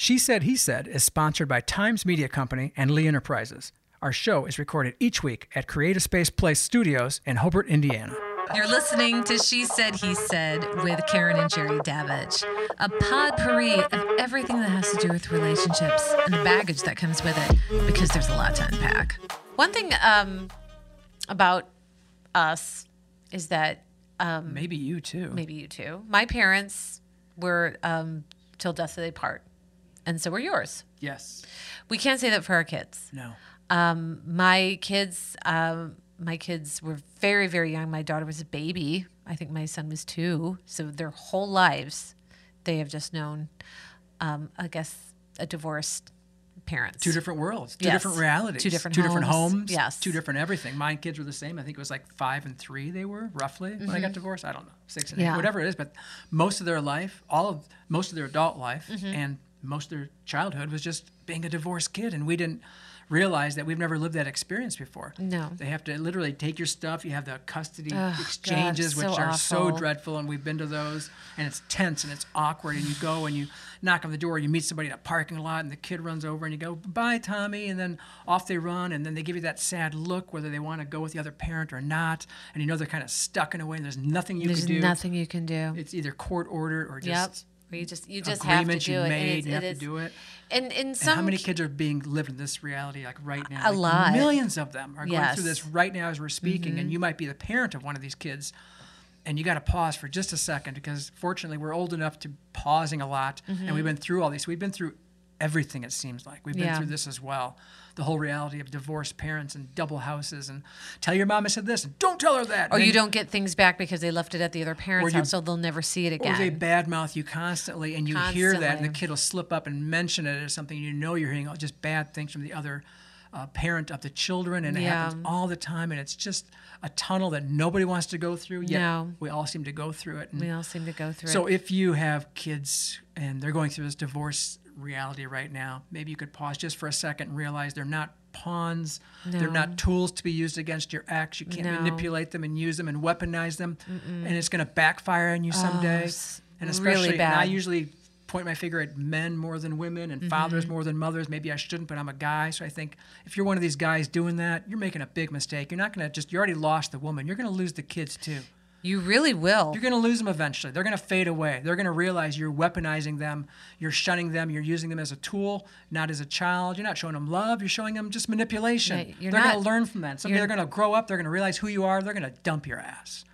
She Said, He Said is sponsored by Times Media Company and Lee Enterprises. Our show is recorded each week at Creative Space Place Studios in Hobart, Indiana. You're listening to She Said, He Said with Karen and Jerry Davidge, a potpourri of everything that has to do with relationships and the baggage that comes with it, because there's a lot to unpack. One thing um, about us is that um, Maybe you too. maybe you too. My parents were um, till death do they part, and so were yours. Yes. We can't say that for our kids. No. Um, my kids, um, my kids were very, very young. My daughter was a baby. I think my son was two. So their whole lives, they have just known, um, I guess, a divorced parents. Two different worlds, two Yes. different realities, Two different two different homes. homes, Yes. two different everything. My kids were the same. I think it was like five and three. They were roughly when I got divorced. I don't know, six and Mm-hmm. Yeah. eight, whatever it is. But most of their life, all of most of their adult life, Mm-hmm. and most of their childhood was just being a divorced kid, and we didn't realize that we've never lived that experience before. No. They have to literally take your stuff. You have the custody Ugh, God, exchanges, so which are so dreadful, and we've been to those, and it's tense and it's awkward. And you go and you knock on the door, and you meet somebody in a parking lot, and the kid runs over, and you go, "Bye, Tommy," and then off they run, and then they give you that sad look, whether they want to go with the other parent or not, and you know they're kind of stuck in a way, and there's nothing you There's can do. There's nothing you can do. It's either court ordered or yep. Just You just you just have to do you it. made. and you have it to do it. And in And some how many kids are being lived in this reality like right now? A Like, lot. Millions of them are going Yes. Mm-hmm. through this right now as we're speaking, and you might be the parent of one of these kids. And you got to pause for just a second because fortunately we're old enough to pausing a lot, and we've been through all these. We've been through everything. It seems like we've been Mm-hmm. Yeah. through this as well. The whole reality of divorced parents and double houses, and tell your mom I said this, and don't tell her that. or you don't get things back because they left it at the other parent's you- house, so they'll never see it again. or they badmouth you constantly, and you hear that, and the kid will slip up and mention it as something you know you're hearing just bad things from the other uh, parent of the children, and it Yeah. happens all the time, and it's just a tunnel that nobody wants to go through. Yet No. we all seem to go through it. And we all seem to go through so it. So if you have kids and they're going through this divorce reality right now, maybe you could pause just for a second and realize they're not pawns. They're not tools to be used against your ex. You can't No. manipulate them and use them and weaponize them, and it's going to backfire on you someday. Oh, and really especially, and I usually point my finger at men more than women and fathers Mm-hmm. more than mothers. Maybe I shouldn't, but I'm a guy, so I think if you're one of these guys doing that, you're making a big mistake. You're not going to just you already lost the woman. You're going to lose the kids too. You really will. You're going to lose them eventually. They're going to fade away. They're going to realize you're weaponizing them, you're shunning them, you're using them as a tool, not as a child. You're not showing them love, you're showing them just manipulation. Yeah, they're going to learn from that. Someday they're going to grow up, they're going to realize who you are, they're going to dump your ass.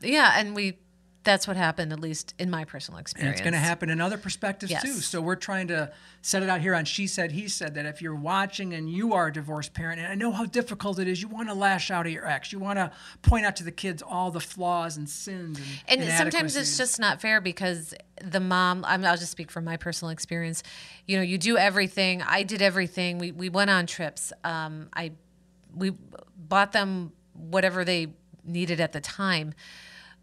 Yeah, and we that's what happened at least in my personal And experience. it's going to happen in other perspectives too. So we're trying to set it out here on She Said, He Said that if you're watching and you are a divorced parent, and I know how difficult it is, you want to lash out at your ex. You want to point out to the kids all the flaws and sins and And sometimes it's just not fair because the mom, I'm, I'll just speak from my personal experience. You know, you do everything. I did everything. We, we went on trips. Um, I, we bought them whatever they needed at the time.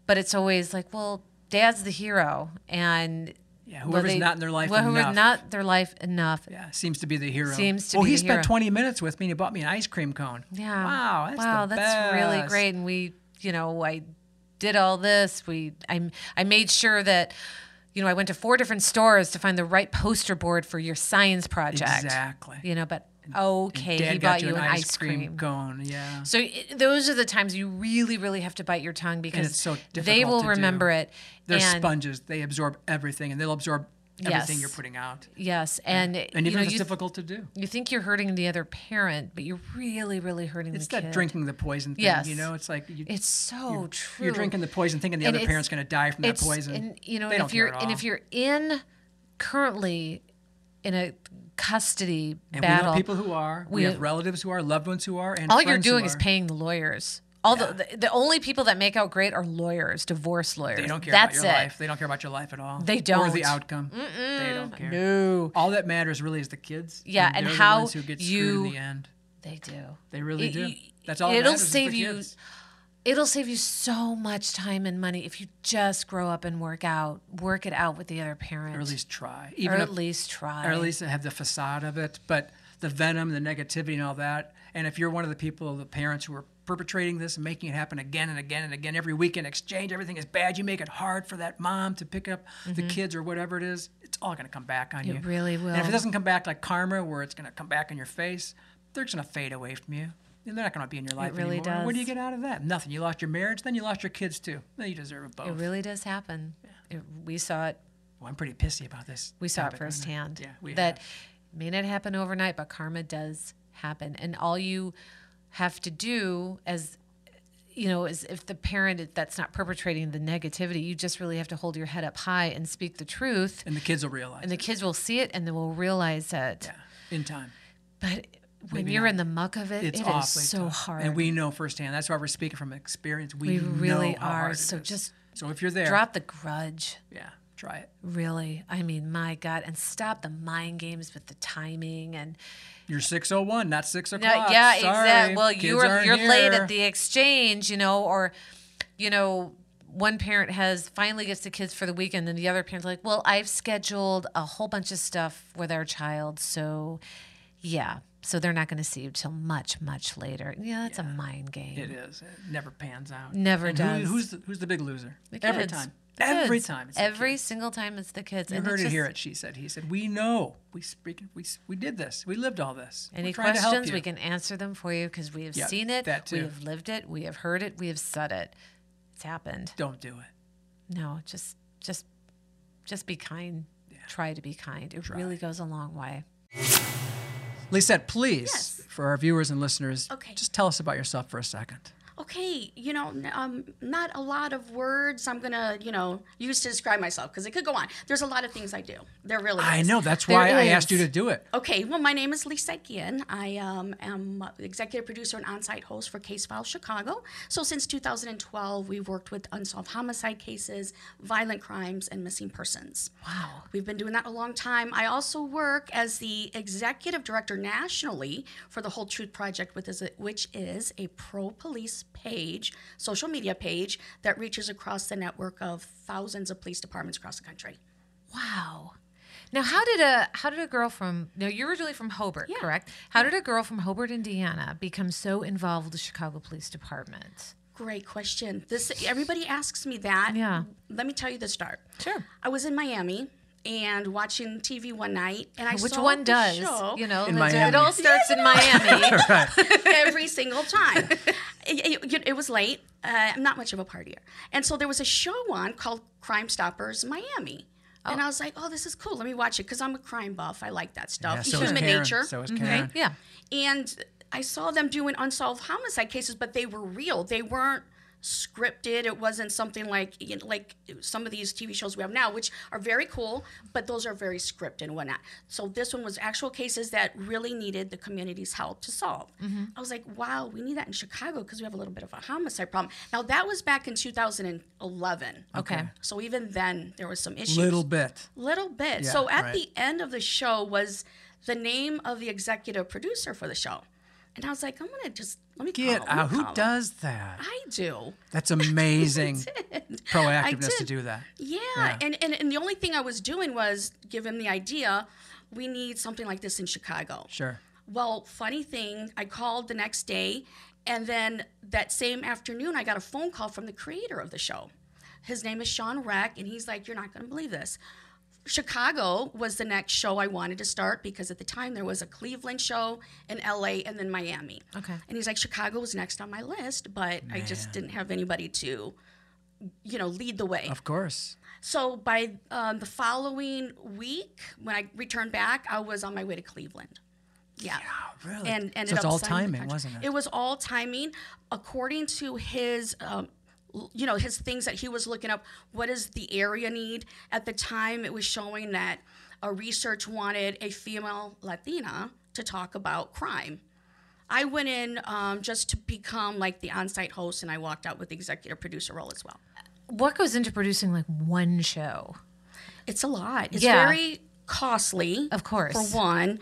But it's always like, well, dad's the hero. And Yeah, well, whoever's not in their life enough. whoever's not their life enough. Yeah, seems to be the hero. Seems to well, be he spent hero. 20 minutes with me and he bought me an ice cream cone. Yeah. Wow, that's wow, that's really great. And we, you know, I did all this. We, I, I made sure that, you know, I went to four different stores to find the right poster board for your science project. Exactly. You know, but okay, Dad he bought you an ice cream. cone. Yeah. So it, those are the times you really, really have to bite your tongue because it's so they will to do. remember it. They're and, sponges. They absorb everything and they'll absorb everything Yes. you're putting out. Yes, and And you even know, if it's difficult to do. you think you're hurting the other parent, but you're really, really hurting It's the that kid. drinking the poison thing. Yes. You know, it's like you, It's so true. you're drinking the poison thinking the And other parent's going to die from that poison. And you know, and if you're and if you're in currently in a custody and battle, we know people who are. We, we- have relatives who are, loved ones who are, and all you're doing is paying the lawyers. All the, the the only people that make out great are lawyers, divorce lawyers. They don't care That's about your it. life. They don't care about your life at all. They don't. Or the outcome. They don't care. No, All that matters really is the kids. Yeah, and they're how the ones who get screwed you- in the end. they do. They really It- do. That's all. it'll save you- kids. It'll save you so much time and money if you just grow up and work out, work it out with the other parent, or at least try. or Even at if, least try. or at least have the facade of it, but the venom, the negativity, and all that. And if you're one of the people, the parents who are perpetrating this and making it happen again and again and again every weekend exchange everything is bad you make it hard for that mom to pick up the kids or whatever it is it's all going to come back on you Mm-hmm. really and if it doesn't come back like karma where it's going to come back in your face they're just going to fade away from you they're not going to be in your life really anymore. What do you get out of that? Nothing. You lost your marriage, then you lost your kids too. Then you deserve it both. It really does happen. It, we saw it. well, I'm pretty pissy about this. We saw it topic, isn't firsthand. Yeah, we that have. may not happen overnight, but karma does happen, and all you have to do as you know is if the parent that's not perpetrating the negativity you just really have to hold your head up high and speak the truth and the kids will realize. and the kids will see it and they will realize it yeah, in time. but when you're not. in the muck of it It's it is so tough. hard and we know firsthand. That's why we're speaking from experience. We, We really are. So is. just so if you're there, drop the grudge Yeah, try it. really i mean my god and stop the mind games with the timing and You're 601, not six No, o'clock. yeah, exactly. Well, kids you were aren't you're late at the exchange, you know, or you know, one parent has finally gets the kids for the weekend, and the other parent's like, "Well, I've scheduled a whole bunch of stuff with our child, so yeah, so they're not going to see you till much, much later." Yeah, that's a mind game. It is. It never pans out. Never And who- does. who's the, who's the big loser? The Every time. The Every kids. time. It's the Every kids. single time, it's the kids. You and heard it's it here just- at She Said. He said, "We know. We speak. We we did this. We lived all this. Any We're trying to help questions, you." we can answer them for you because we have Yeah, seen it, that we have lived it, we have heard it, we have said it. It's happened. Don't do it. No, just just just be kind. Try to be kind. It really goes a long way. Lisette, please, Yes. for our viewers and listeners, Okay. just tell us about yourself for a second. Okay, you know, um, not a lot of words I'm gonna, you know, use to describe myself because it could go on. There's a lot of things I do. There really I is. know. That's There why I asked you to do it. Okay, well, my name is Lisette Guillen. I um, am executive producer and on-site host for Case File Chicago. So since 2012, we've worked with unsolved homicide cases, violent crimes, and missing persons. Wow. We've been doing that a long time. I also work as the executive director nationally for the Whole Truth Project, which is a, which is a pro police page, social media page that reaches across the network of thousands of police departments across the country. Wow. Now, how did a how did a girl from now you're originally from Hobart, Yeah. correct? How did a girl from Hobart, Indiana, become so involved with the Chicago Police Department? Great question. This everybody asks me that. Yeah. Let me tell you the start. Sure. I was in Miami and watching TV one night, and I Which saw one does? show. You know, In it's- Miami. it all starts in Miami. every single time. It, it- it was late. Uh, I'm not much of a partier. And so there was a show on called Crime Stoppers Miami. And I was like, oh, this is cool. Let me watch it because I'm a crime buff. I like that stuff. Yeah, so is Human Karen. nature. So is okay? Yeah. And I saw them doing unsolved homicide cases, but they were real. They weren't scripted. It wasn't something like you know, like some of these TV shows we have now, which are very cool, but those are very scripted and whatnot. So this one was actual cases that really needed the community's help to solve. Mm-hmm. I was like, wow, we need that in Chicago because we have a little bit of a homicide problem. Now that was back in 2011. Okay. So even then there was some issues. Little bit. Little bit. Yeah, so at right. the end of the show was the name of the executive producer for the show. And I was like, I'm gonna just let me Get call him, out. Who call him. does that? I do. That's amazing proactiveness to do that. Yeah. Yeah. And, and and the only thing I was doing was give him the idea. We need something like this in Chicago. Sure. Well, funny thing, I called the next day, and then that same afternoon, I got a phone call from the creator of the show. His name is Sean Reck, and he's like, You're not to believe this. Chicago was the next show I wanted to start because at the time there was a Cleveland show in LA and then Miami. Okay. And he's like, Chicago was next on my list, but I just didn't have anybody to, you know, lead the way. Of course. So by um, the following week, when I returned back, I was on my way to Cleveland. Yeah. Oh, really? And ended so it's up all timing, wasn't it? It was all timing, according to his, um, you know, his things that he was looking up. What does the area need? At the time, it was showing that a research wanted a female Latina to talk about crime. I went in um, just to become like the on-site host, and I walked out with the executive producer role as well. What goes into producing like one show? It's a lot. It's Yeah. very costly. Of course. For one,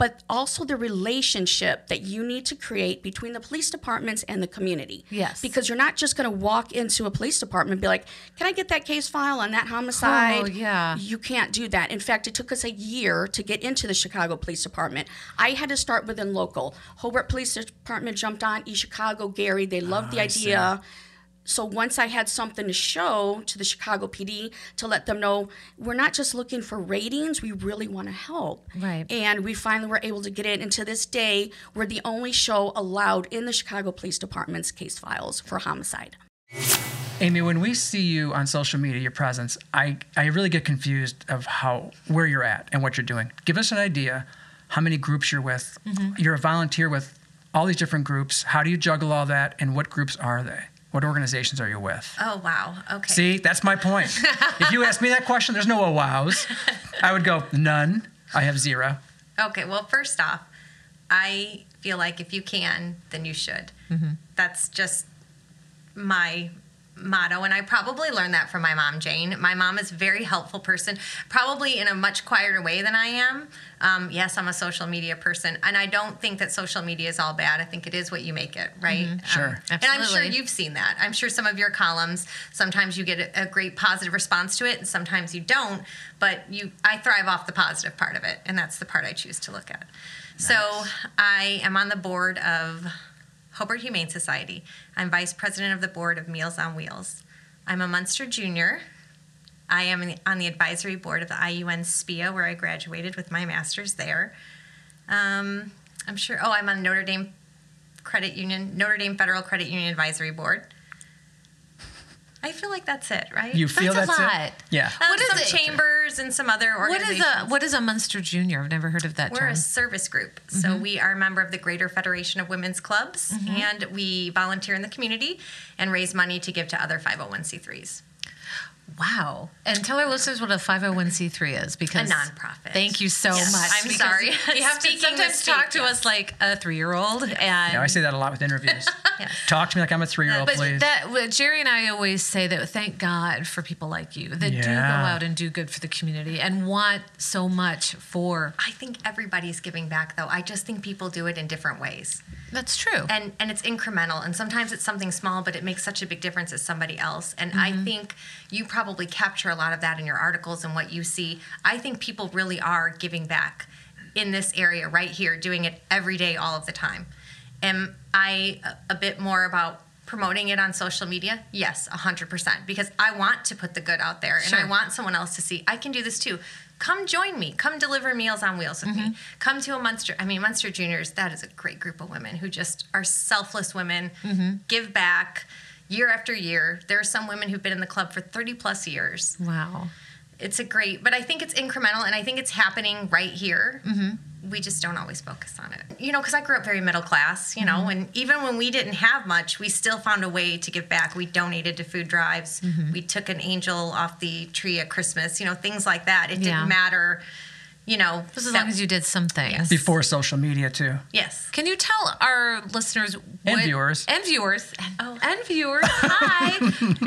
but also the relationship that you need to create between the police departments and the community. Yes. Because you're not just going to walk into a police department and be like, "Can I get that case file on that homicide?" Oh, yeah. You can't do that. In fact, it took us a year to get into the Chicago Police Department. I had to start within local. Hobart Police Department jumped on, East Chicago, Gary, they loved the ah, I see. Idea. So once I had something to show to the Chicago PD to let them know we're not just looking for ratings, we really want to help. Right. And we finally were able to get in. And to this day, we're the only show allowed in the Chicago Police Department's case files for homicide. Amy, when we see you on social media, your presence, I, I really get confused of how where you're at and what you're doing. Give us an idea how many groups you're with. Mm-hmm. You're a volunteer with all these different groups. How do you juggle all that and what groups are they? What organizations are you with? Oh wow. Okay. See, that's my point. if you ask me that question, there's no oh wows. I would go none. I have zero. Okay. Well, first off, I feel like if you can, then you should. Mm-hmm. That's just my motto and i probably learned that from my mom jane. My mom is a very helpful person probably in a much quieter way than i am. Um, yes i'm a social media person and i don't think that social media is all bad. I think it is what you make it right? Sure. Um, and i'm sure you've seen that. I'm sure some of your columns sometimes you get a, a great positive response to it and sometimes you don't but you i thrive off the positive part of it and that's the part i choose to look at. So i am on the board of Hobart Humane Society. I'm vice president of the board of Meals on Wheels. I'm a Munster junior. I am on the advisory board of the IUN SPIA, where I graduated with my master's there. Um, I'm sure. Oh, I'm on Notre Dame Credit Union, Notre Dame Federal Credit Union Advisory Board. I feel like that's it, right? You feel That's a lot. it? Yeah. Um, What is some it? chambers and some other organizations. What is organizations. a what is a Munster Junior? I've never heard of that We're term. a service group. So we are a member of the Greater Federation of Women's Clubs, and we volunteer in the community and raise money to give to other 501c3s. Wow. And tell our listeners what a 501c3 is because A nonprofit. Thank you so Yes. much. I'm because sorry. You have to sometimes mistake, talk to yes. us like a three year old. And Yeah, I say that a lot with interviews. Yes. Talk to me like I'm a uh, three year old, But please. that what Jerry and I always say that thank God for people like you that do go out and do good for the community and want so much for. I think everybody's giving back, though. I just think people do it in different ways. That's true. and and it's incremental and sometimes it's something small but it makes such a big difference as somebody else and i mm-hmm. think you probably capture a lot of that in your articles and what you see. I think people really are giving back in this area right here doing it every day all of the time. Am I a bit more about promoting it on social media? Yes 100% because i want to put the good out there and Sure. i want someone else to see i can do this too. Come join me. Come deliver meals on wheels with me. Mm-hmm. Come to a munster i mean munster juniors that is a great group of women who just are selfless women. Mm-hmm. Give back year after year. There are some women who've been in the club for 30 plus years. Wow. it's a great but i think it's incremental and i think it's happening right here. Mm-hmm. We just don't always focus on it. You know because i grew up very middle class you know mm-hmm. and even when we didn't have much we still found a way to give back. We donated to food drives. Mm-hmm. We took an angel off the tree at christmas you know things like that. It Yeah. didn't matter you know Just as that- long as you did something. Yes. Before social media, too. yes Can you tell our listeners And viewers. and viewers and, Oh. and viewers hi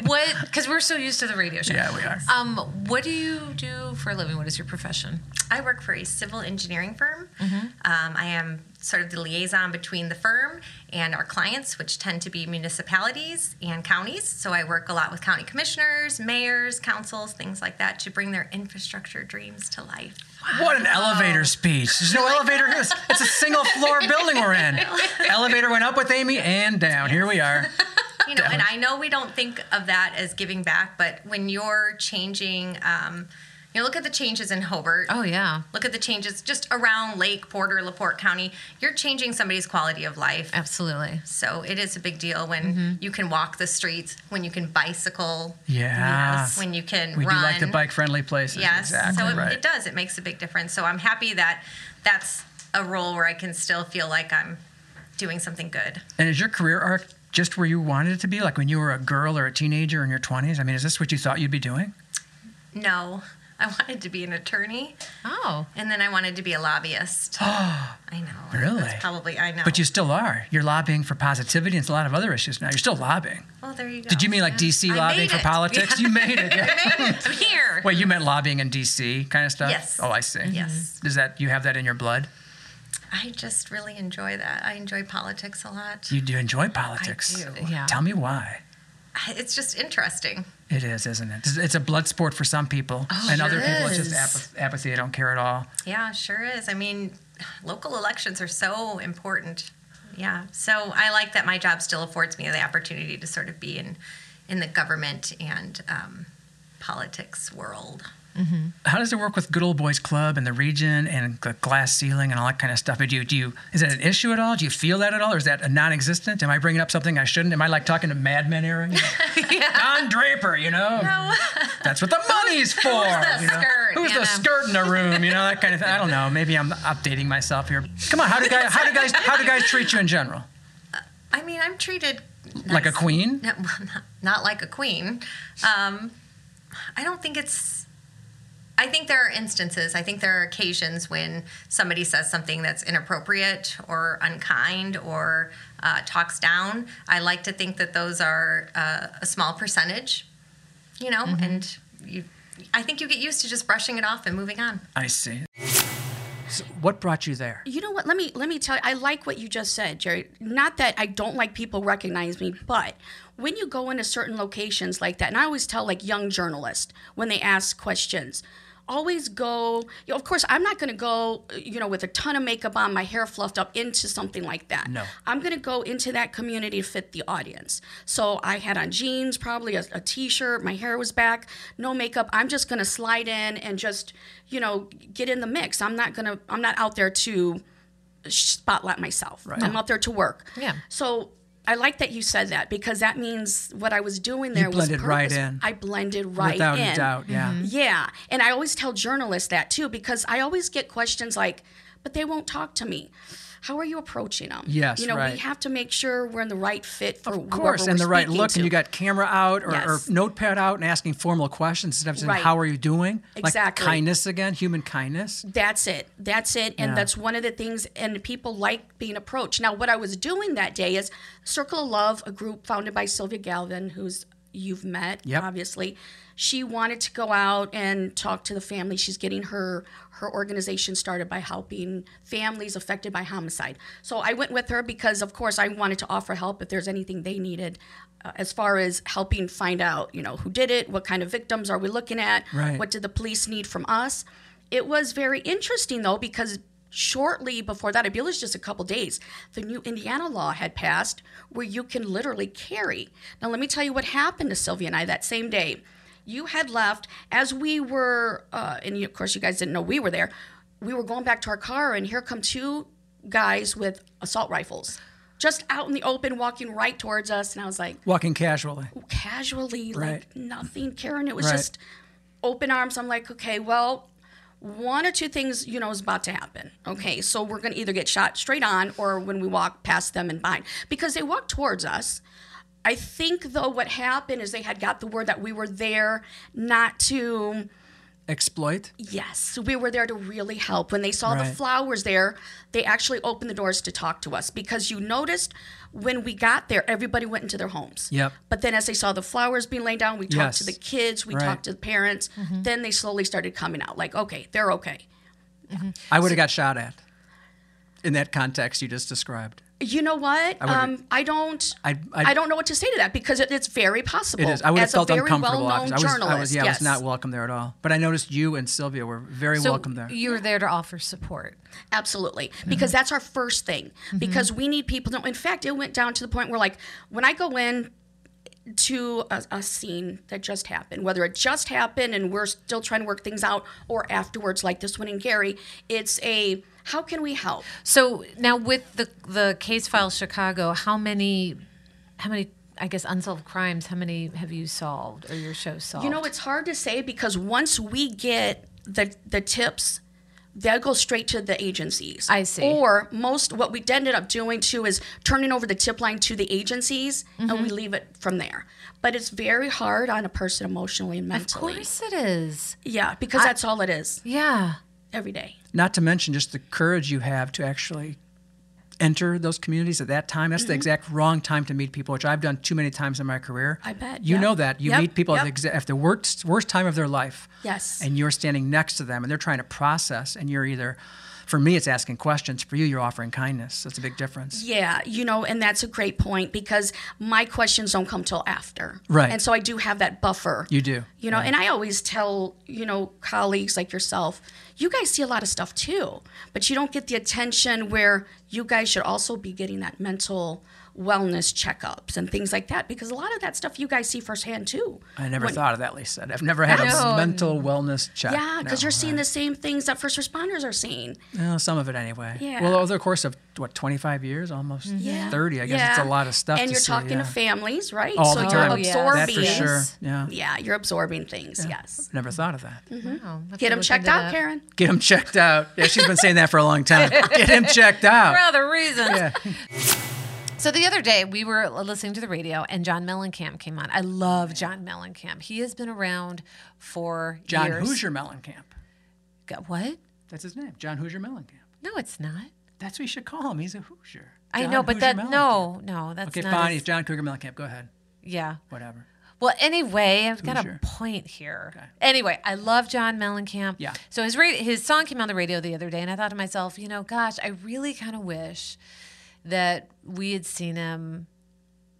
what because we're so used to the radio show Yeah, we are. um what do you do for a living what is your profession I work for a civil engineering firm. Mm-hmm. Um, I am sort of the liaison between the firm and our clients, which tend to be municipalities and counties. So I work a lot with county commissioners, mayors, councils, things like that to bring their infrastructure dreams to life. What an elevator speech. There's no elevator here. It's- a single floor building we're in. Elevator went up with Amy and down. Here we are. You know, and I know we don't think of that as giving back, but when you're changing, um, you know, look at the changes in Hobart. oh yeah Look at the changes just around Lake, Porter, LaPorte County. You're changing somebody's quality of life. absolutely So it is a big deal when Mm-hmm. you can walk the streets, when you can bicycle, Yeah. Yes. when you can We run. do like the bike friendly places. Yes, Exactly so it, right. it does. It makes a big difference. So I'm happy that that's a role where I can still feel like I'm doing something good. And is your career arc just where you wanted it to be? Like when you were a girl or a teenager in your 20s? I mean, is this what you thought you'd be doing? No, I wanted to be an attorney, oh and then I wanted to be a lobbyist. Oh. I know. Really? That's probably I know. But you still are. You're lobbying for positivity and a lot of other issues now. You're still lobbying. Well, there you go. Did you mean like DC lobbying for it. politics? You made it. Yeah. i'm here Wait, you meant lobbying in DC kind of stuff? Yes. Oh, I see. Yes. Mm-hmm. Does that you have that in your blood? I just really enjoy that. I enjoy politics a lot. You do enjoy politics. I do. Yeah. Tell me why. It's just interesting. It is, isn't it? It's- a blood sport for some people, and sure other people it's just apathy. They don't care at all. Yeah, sure is. I mean, local elections are so important. Yeah. So I like that my job still affords me the opportunity to sort of be in in the government and um, politics world. How does it work with Good Old Boys Club and the region and the glass ceiling and all that kind of stuff? Do you, do you is that an issue at all? Do you feel that at all, or is that a non-existent? Am I bringing up something I shouldn't? Am I like talking to Mad Men era? You know? Don Draper, you know. That's what the money's for. the you know? skirt, Who's the skirt in the room? You know that kind of thing. I don't know. Maybe I'm updating myself here. Come on, how do guys how do guys how do guys treat you in general? I mean, I'm treated Like a queen? No, not, not like a queen. Um, I don't think it's. I think there are instances. I think there are occasions when somebody says something that's inappropriate or unkind or uh, talks down. I like to think that those are uh, a small percentage, you know, Mm-hmm. and you. I think you get used to just brushing it off and moving on. I see. So what brought you there? You know what? Let me let me tell you. I like what you just said, Jerry. Not that I don't like people recognize me, but when you go into certain locations like that, and I always tell like young journalists when they ask questions, always go. You know, of course, I'm not going to go, you know, with a ton of makeup on, my hair fluffed up into something like that. No. I'm going to go into that community to fit the audience. So I had on jeans, probably a, a t-shirt, my hair was back, no makeup. I'm just going to slide in and just, you know, get in the mix. I'm not going to I'm not out there to spotlight myself. I'm out there to work. Yeah. So I like that you said that because that means what I was doing there was blended right in. I blended right Without in. Without a doubt, yeah. Mm-hmm. Yeah. And I always tell journalists that too because I always get questions like, but they won't talk to me. How are you approaching them? Yes, You know, right. we have to make sure we're in the right fit for Of course, and the right look, and you got camera out or, Yes. or notepad out and asking formal questions instead of saying, Right. "How are you doing?" Exactly. Like kindness again, human kindness. That's it. That's it. And Yeah. that's one of the things, and people like being approached. Now, what I was doing that day is Circle of Love, a group founded by Sylvia Galvin, who's you've met, Yep. obviously. She wanted to go out and talk to the family. She's getting her her organization started by helping families affected by homicide. So I went with her because, of course, I wanted to offer help if there's anything they needed, uh, as far as helping find out, you know, who did it, what kind of victims are we looking at, Right. what did the police need from us. It was very interesting though because shortly before that, I believe it was just a couple days, the new Indiana law had passed where you can literally carry. Now let me tell you what happened to Sylvia and I that same day. You had left as we were, uh, and you, of course you guys didn't know we were there. We were going back to our car, and here come two guys with assault rifles, just out in the open, walking right towards us. And I was like, Walking casually. casually, Right. like nothing, Karen. It was Right. just open arms. I'm like, okay, well, one or two things, you know, is about to happen. Okay, so we're going to either get shot straight on or when we walk past them and behind because they walked towards us. I think though what happened is they had got the word that we were there not to Exploit. yes, we were there to really help. When they saw the flowers there, they actually opened the doors to talk to us because you noticed when we got there everybody went into their homes. Yep. But then as they saw the flowers being laid down, we talked to the kids, we Right. talked to the parents, mm-hmm. then they slowly started coming out like, okay, they're okay. Mm-hmm. I would have got shot at. In that context you just described. You know what? would've- um, I don't. I- I, I- don't know what to say to that because it, it's very possible. It is. I would have As felt a very uncomfortable. well-known I was, journalist, I was, yeah, yes. I was not welcome there at all. But I noticed you and Sylvia were very So welcome there. you were there to offer support. Absolutely. Because that's our first thing. Because we need people to in fact it went down to the point where like when I go in to a, a scene that just happened, whether it just happened and we're still trying to work things out or afterwards like this one in Gary, it's a how can we help? So now with the the case file Chicago, how many how many I guess unsolved crimes, how many have you solved or your show solved? You know, it's hard to say because once we get the the tips, they'll go straight to the agencies. I see. Or most what we ended up doing too is turning over the tip line to the agencies and Mm-hmm. we leave it from there. But it's very hard on a person emotionally and mentally. Of course it is. Yeah, because that's all it is Yeah. every day. Not to mention just the courage you have to actually enter those communities at that time, that's the exact wrong time to meet people, which I've done too many times in my career. Mm-hmm. I bet, You yep. know that. You Yep, meet people at, the yep. exa- at the worst, worst time of their life. Yes. And you're standing next to them and they're trying to process, and you're either, for me, it's asking questions. For you, you're offering kindness. That's a big difference. Yeah, you know, and that's a great point because my questions don't come till after. Right. And so I do have that buffer. You do. You know, and I always tell, you know, colleagues like yourself, you guys see a lot of stuff too, but you don't get the attention where you guys should also be getting that mental wellness checkups and things like that because a lot of that stuff you guys see firsthand too. I never When- thought of that, Lisa. I've never had a mental wellness check. Yeah, because No, you're seeing the same things that first responders are seeing. Well, some of it anyway. Yeah. Well, over the course of what, 25 years, almost mm-hmm. Yeah. 30. I guess it's a lot of stuff. And to you're see, talking yeah. to families, right? all so the you're time. Oh, yeah. absorbing. That for sure. Yeah. Yeah, you're absorbing things. Yes. Never thought of that. I'll mm-hmm. have Get to them checked out, that. Karen. Get him checked out. Yeah, she's been saying that for a long time. Get him checked out. For other reasons. Yeah. So the other day we were listening to the radio and John Mellencamp came on. I love John Mellencamp. He has been around for John years. Hoosier Mellencamp. Go- What? That's his name. John Hoosier Mellencamp. No, it's not. That's what you should call him. He's a Hoosier. I know, but Hoosier that Mellencamp. no, no, that's Okay, not. fine. He's John Cougar Mellencamp. Go ahead. yeah. Whatever. Well, anyway, I've got Hoosier. a point here. Okay. Anyway, I love John Mellencamp. Yeah. So his ra- his song came on the radio the other day, and I thought to myself, you know, gosh, I really kind of wish that we had seen him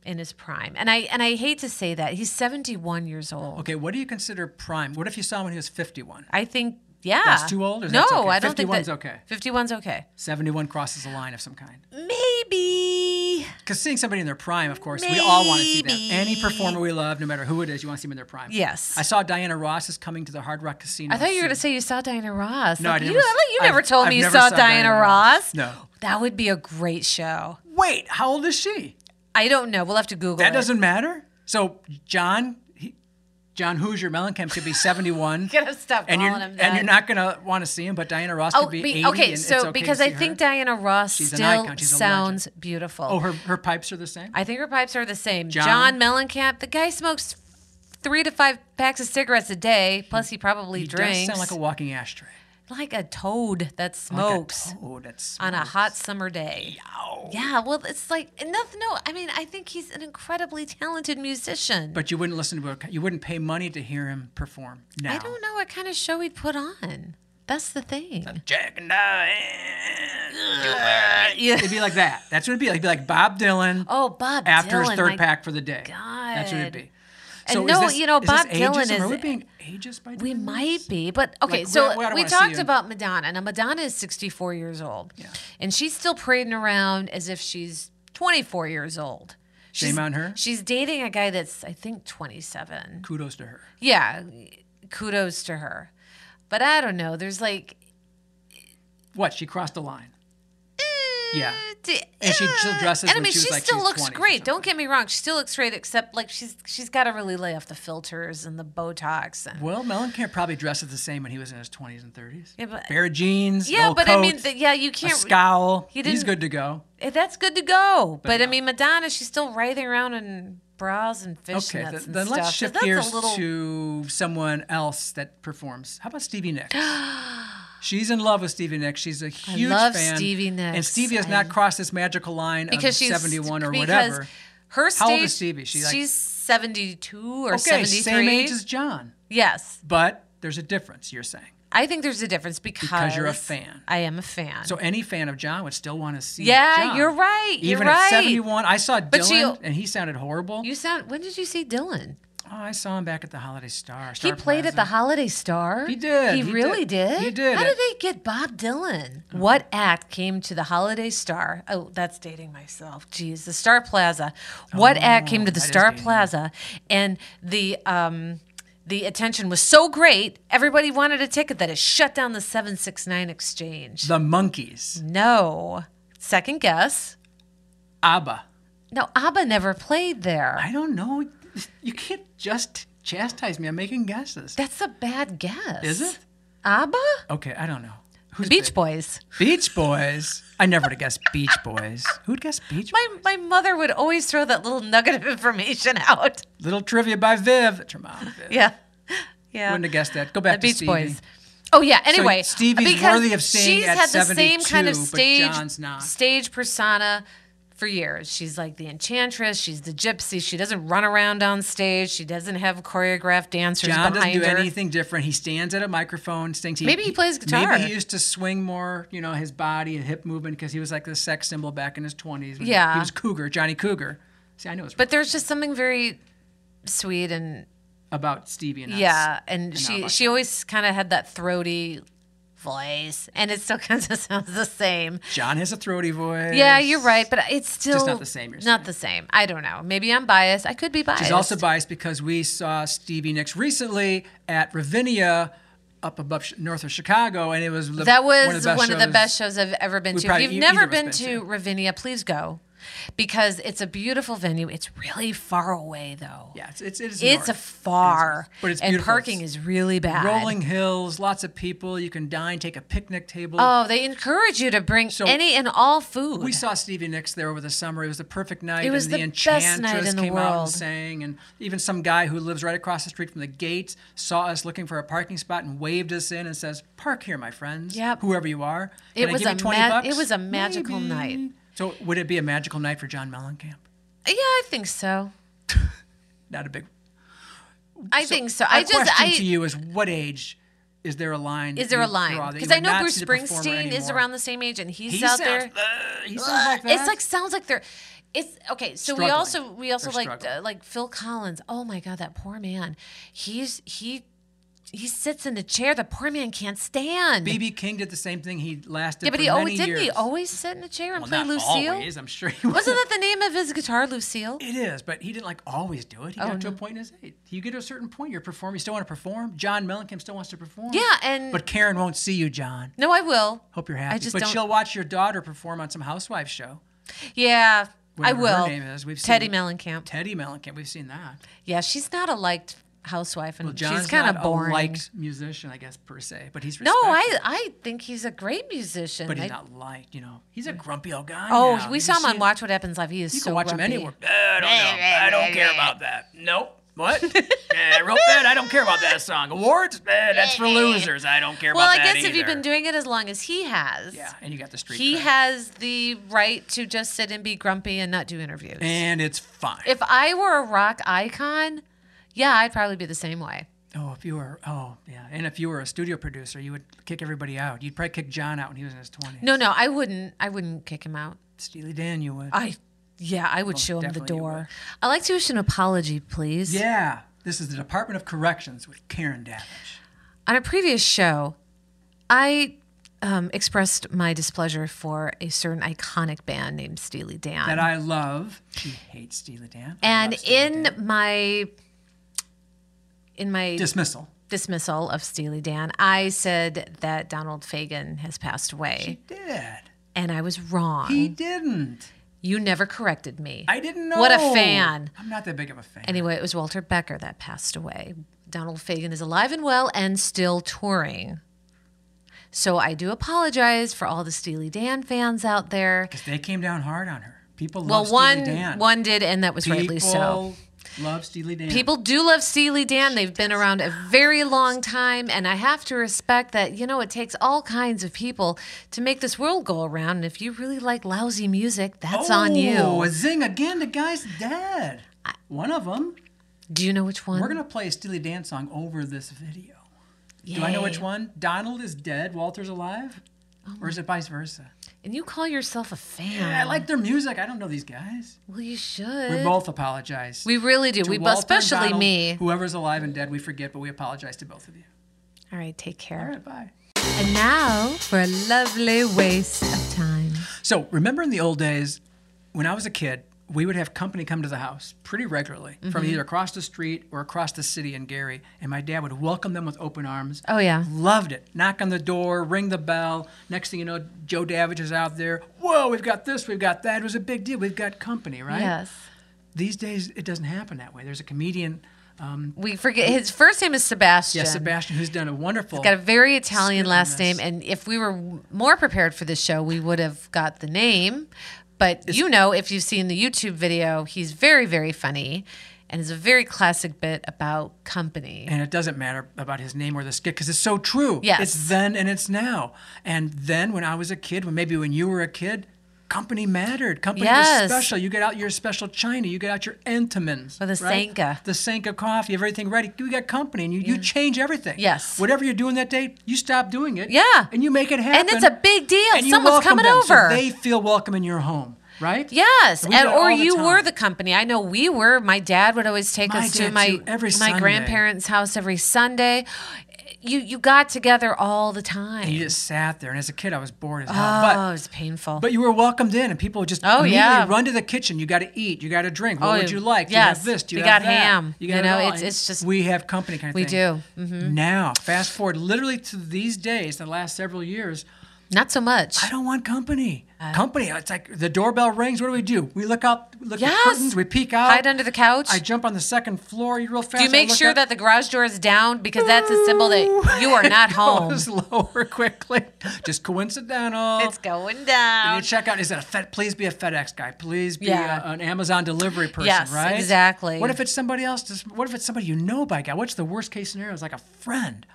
in his prime. And I and I hate to say that he's 71 years old. Okay, what do you consider prime? What if you saw him when he was 51? I think yeah. That's too old, or no, that's okay? I don't think 51's that, okay. 51's okay. 71 crosses a line of some kind. Maybe. Because seeing somebody in their prime, of course, we all want to see them. Any performer we love, no matter who it is, you want to see them in their prime. Yes. I saw Diana Ross is coming to the Hard Rock Casino. I thought you were going to say you saw Diana Ross. No, I Like, never you, s- you never I've- told I've me you saw, saw Diana, Diana Ross. Ross. No. That would be a great show. Wait, how old is she? I don't know. We'll have to Google That it. doesn't matter. So John, John Hoosier Mellencamp could be 71. Gotta stop and you're, calling him and you're not gonna want to see him, but Diana Ross Oh, could be, be- 80. okay. So okay because I think her. Diana Ross She's still sounds beautiful. Oh, her her pipes are the same. I think her pipes are the same. John? John, Mellencamp, the guy smokes three to five packs of cigarettes a day. Plus, he probably he drinks does sound like a walking ashtray. Like a toad that Like smokes toad that on a hot summer day. Yeah, well, it's like nothing. No, I mean, I think he's an incredibly talented musician. But you wouldn't listen to a, you wouldn't pay money to hear him perform. Now. I don't know what kind of show he'd put on. That's the thing. Jack and Diane. Yeah. It'd be like that. That's what it'd be. It'd be like Bob Dylan Oh, Bob after Dylan, his third pack for the day. That's what it'd God. Be. And is no, this- you know, is Bob Dylan ageism? Are we is- being ageist by We might be, but okay. Like, so we- we don't we wanna see talked about Madonna. Now Madonna is 64 years old, and she's still parading around as if she's 24 years old. Shame on her. She's dating a guy that's I think 27. Kudos to her. Yeah, kudos to her. But I don't know. There's like What? She crossed the line. Yeah. And she still dresses And I mean, she she like still looks great. Don't get me wrong. She still looks great, except like she's she's got to really lay off the filters and the Botox. And, Well, Mellencamp probably dresses the same when he was in his 20s and 30s. Yeah, but- Pair of jeans, yeah, but I mean, coat, th- yeah, you can't. scowl. He He's good to go. Eh, That's good to go. But, I no. mean, Madonna, she's still writhing around in bras and fishnets Okay, th- then stuff. let's shift gears little- to someone else that performs. How about Stevie Nicks? She's in love with Stevie Nicks. She's a huge I love fan. Stevie And Nicks. Stevie has I- not crossed this magical line because of she's 71 or because whatever. Her stage, How old is Stevie? She like- she's 72 or Okay, 73. same age as John. yes. But there's a difference, you're saying. I think there's a difference because, Because you're a fan. I am a fan. So any fan of John would still want to see Yeah, John. you're right. You're Even right. at 71, I saw But she- Dylan, and he sounded horrible. you sound. When did you see Dylan? Oh, I saw him back at the Holiday Star. He Star played at the Holiday Star. He did. He, He really did. did. He did. How did they get Bob Dylan? What act came to the Holiday Star? Oh, that's dating myself. Jeez, the Star Plaza. What act came to the Oh, Star you. Plaza? And the um, the attention was so great, everybody wanted a ticket that it shut down the seven six nine exchange. The Monkees. no, second guess. ABBA. No, ABBA never played there. I don't know. You can't just chastise me. I'm making guesses. That's a bad guess. Is it? ABBA? Okay, I don't know. Who's Beach big? Boys. Beach Boys. I never would have guessed Beach Boys. Who'd guess Beach My my mother would always throw that little nugget of information out. Little trivia by Viv. It's her mom, Viv. Yeah. Yeah. Wouldn't have guessed that. Go back the to Beach Stevie. Boys. Oh yeah. Anyway, Stevie's because worthy of staying she's at had the same kind of 72, stage stage persona for years. She's like the enchantress. She's the gypsy. She doesn't run around on stage. She doesn't have choreographed dancers John doesn't do her. anything different. He stands at a microphone, sings. He, Maybe he plays guitar. Maybe he used to swing more, you know, his body and hip movement because he was like the sex symbol back in his twenties. Yeah. he was Cougar, Johnny Cougar. See, I know it's But there's just something very sweet and about Stevie and us. yeah, and not she she always kind of had that throaty voice, and it still kind of sounds the same. John has a throaty voice. Yeah, you're right, but it's still not the same, not the same. I don't know. Maybe I'm biased. I could be biased. She's also biased because we saw Stevie Nicks recently at Ravinia up above north of Chicago, and it was the, That was one of the best one of the shows. best shows I've ever been to. If you've e- never either of us been been to to. Ravinia, please go because it's a beautiful venue. It's really far away though. Yeah, it's it's, it's, It's a far, but it's and parking It's is really bad. rolling hills, lots of people. You can dine, take a picnic table. Oh, they encourage you to bring So, any and all food. We saw Stevie Nicks there over the summer. It was the perfect night. It was and the, the best night in the came out and world. sang, and even some guy who lives right across the street from the gate saw us looking for a parking spot and waved us in and says, "Park here, my friends. Yep. Whoever you are. It Can I was a 20 ma- bucks? it was a magical Maybe." night. So would it be a magical night for John Mellencamp? yeah, I think so. Not a big. I think so. I just question I to you is, what age is there a line? is there a line because I know Bruce see the performer Springsteen is around the same age and he's He out sounds, there. uh, he sounds like that. It's like sounds like they're. It's okay. So we also we also like uh, like Phil Collins. Oh my God, that poor man. He's he he sits in a chair. The poor man can't stand. BB King did the same thing. He lasted. yeah, but he many always didn't he always sit in a chair and Well, play not Lucille? always. I'm sure he Wasn't that the name of his guitar, Lucille? It is, but he didn't like always do it. He Oh, got to a point in his age. You get to a certain point, you're performing. You still want to perform. John Mellencamp still wants to perform. Yeah, and But Karen won't see you, John. no, I will. Hope you're happy. just but don't- she'll watch your daughter perform on some housewife show. Yeah, I will. her name is. We've Teddi seen- Mellencamp. Teddi Mellencamp. We've seen that. Yeah, she's not a liked housewife, and Well, John's she's kind of not boring. a liked musician, I guess per se, but he's no. I I think he's a great musician. But he's I- not liked. You know, he's a grumpy old guy. Oh, now. we saw him on Watch What Happens Live. He is You so can watch grumpy. him anywhere. Uh, I don't know. I don't care about that. Nope. What? Eh, I wrote that. I don't care about that song. Awards? Eh, that's for losers. I don't care Well, about I that guess if you've been doing it as long as he has, Yeah, and you got the street. he cred. has the right to just sit and be grumpy and not do interviews. and it's fine. if I were a rock icon, yeah, I'd probably be the same way. oh, if you were, oh yeah, and if you were a studio producer, you would kick everybody out. You'd probably kick John out when he was in his twenties. No, no, I wouldn't. I wouldn't kick him out. Steely Dan, you would. I, yeah, I would show him the door. I'd like to issue an apology, please. yeah, this is the Department of Corrections with Karen Davidge. On a previous show, I um, expressed my displeasure for a certain iconic band named Steely Dan. That I love. She hates Steely Dan. I and Steely in Dan. my in my dismissal, dismissal of Steely Dan, I said that Donald Fagen has passed away, he did. and I was wrong. He didn't. you never corrected me. I didn't know. What a fan. I'm not that big of a fan. Anyway, it was Walter Becker that passed away. Donald Fagen is alive and well and still touring. So I do apologize for all the Steely Dan fans out there. Because they came down hard on her. People Well, love one Steely Dan. one did, and that was People rightly so. Love Steely Dan. People do love Steely Dan. They've been around a very long time, and I have to respect that. You know, it takes all kinds of people to make this world go around. And if you really like lousy music, that's on Oh, you. a zing again. The guy's dead. One of them. Do you know which one? We're gonna play a Steely Dan song over this video. Do I know which one? Donald is dead. Walter's alive. Oh or is it vice versa? And you call yourself a fan? Yeah, I like their music. I don't know these guys. Well, you should. We both apologize. We really do. We, Walter especially Donald, me. Whoever's alive and dead, we forget, but we apologize to both of you. All right, take care. All right, bye. And now for a lovely waste of time. So remember in the old days, when I was a kid, we would have company come to the house pretty regularly Mm-hmm. from either across the street or across the city in Gary, and my dad would welcome them with open arms. Oh, yeah. Loved it. Knock on the door, ring the bell. Next thing you know, Joe Davidge is out there. Whoa, we've got this, we've got that. It was a big deal. We've got company, right? Yes. These days, it doesn't happen that way. There's a comedian, We forget his first name is Sebastian. yeah, Sebastian, who's done a wonderful. Got a very Italian last name, and if we were more prepared for this show, we would have got the name. But you know, if you've seen the YouTube video, he's very, very funny, and it's a very classic bit about company. And it doesn't matter about his name or the skit because it's so true. Yes. It's then and it's now. And then when I was a kid, when maybe when you were a kid, company mattered. Company Yes. was special. You get out your special china. You get out your Entenmann's. Or the right? Sanka. The Sanka coffee. Everything ready. You got company and you, you change everything. Yes. Whatever you're doing that day, you stop doing it. Yeah. And you make it happen. And it's a big deal. And you Someone's coming them, so over. they feel welcome in your home, right? Yes, And we and, do it or you were the company. I know we were. My dad would always take My us to my every my Sunday. grandparents' house every Sunday. You you got together all the time. And you just sat there. And as a kid, I was bored as hell. oh, But it was painful. But you were welcomed in, and people would just Oh, immediately yeah. run to the kitchen. You got to eat. You got to drink. What Oh, would you like? Do yes. you have this? Do you We have got that? ham. You, You got it know, all. it's- it's just- we have company kind of we thing. do. hmm Now, fast forward literally to these days, the last several years. Not so much. I don't want company. Uh. company. It's like the doorbell rings. What do we do? We look out. We look Yes. at curtains. We peek out. Hide under the couch. I jump on the second floor. You real fast. do you make sure up. that the garage door is down because that's a symbol that you are not home? goes lower quickly. Just coincidental. It's going And down. you check out. Is it a Fed? Please be a FedEx guy. Please be Yeah. a, an Amazon delivery person. Yes, right? exactly. What if it's somebody else? What if it's somebody you know by God? What's the worst case scenario? It's like a friend,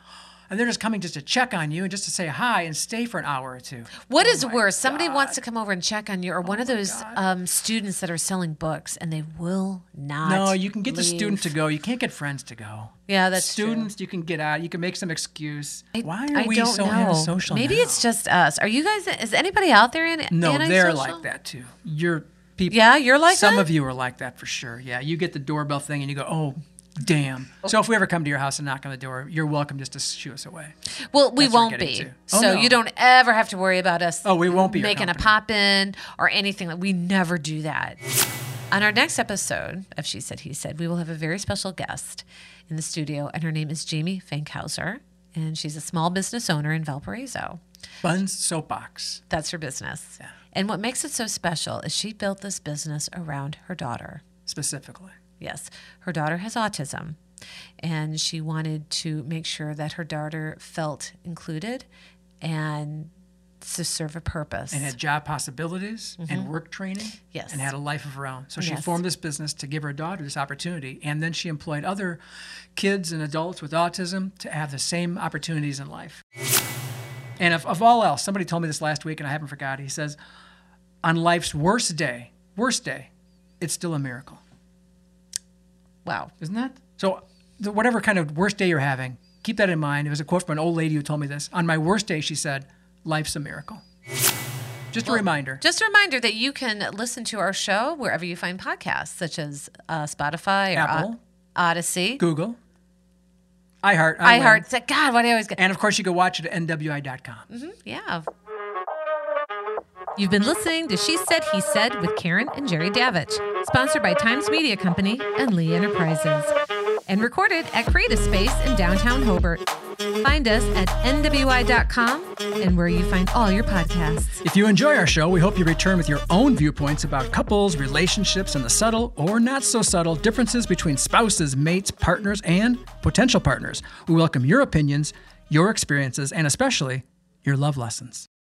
and they're just coming just to check on you and just to say hi and stay for an hour or two. What is Oh my worse? Somebody God. Oh wants to come over and check on you, or one of those um, students that are selling books, and they will not. No, you can get the student to go. You can't get friends to go. Yeah, that's true. students. You can get out. You can make some excuse. I- Why are I we so know. antisocial? Maybe now? it's just us. Are you guys? Is anybody out there in no. They're like that too. You're people. Yeah, you're like Some that? of you are like that for sure. Yeah, you get the doorbell thing and you go, oh, damn. So if we ever come to your house and knock on the door, you're welcome just to shoo us away. Well, we That's won't be. Oh, so no. you don't ever have to worry about us. Oh, we won't be making a pop in or anything. Like we never do that. On our next episode of She Said He Said, we will have a very special guest in the studio, and her name is Jamie Fankhauser, and she's a small business owner in Valparaiso. Buns soapbox. That's her business. Yeah. And what makes it so special is she built this business around her daughter. specifically. Yes, her daughter has autism, and she wanted to make sure that her daughter felt included and to serve a purpose. And had job possibilities and work training. Mm-hmm. Yes. And had a life of her own. So she Yes. formed this business to give her daughter this opportunity. And then she employed other kids and adults with autism to have the same opportunities in life. And of, of all else, somebody told me this last week and I haven't forgot. He says, on life's worst day, worst day, it's still a miracle. Wow. Isn't that? So, the, whatever kind of worst day you're having, keep that in mind. It was a quote from an old lady who told me this. On my worst day, she said, life's a miracle. Just a reminder. Just a reminder that you can listen to our show wherever you find podcasts, such as uh, Spotify or Apple. O- Audacy, Google, iHeart, iHeart. Win. It's like, God, why do I always get? And of course, you can watch it at nwi.com. Yeah. You've been listening to She Said, He Said with Karen and Jerry Davich, sponsored by Times Media Company and Lee Enterprises, and recorded at Creative Space in downtown Hobart. Find us at nwi.com and where you find all your podcasts. If you enjoy our show, we hope you return with your own viewpoints about couples, relationships, and the subtle or not so subtle differences between spouses, mates, partners, and potential partners. We welcome your opinions, your experiences, and especially your love lessons.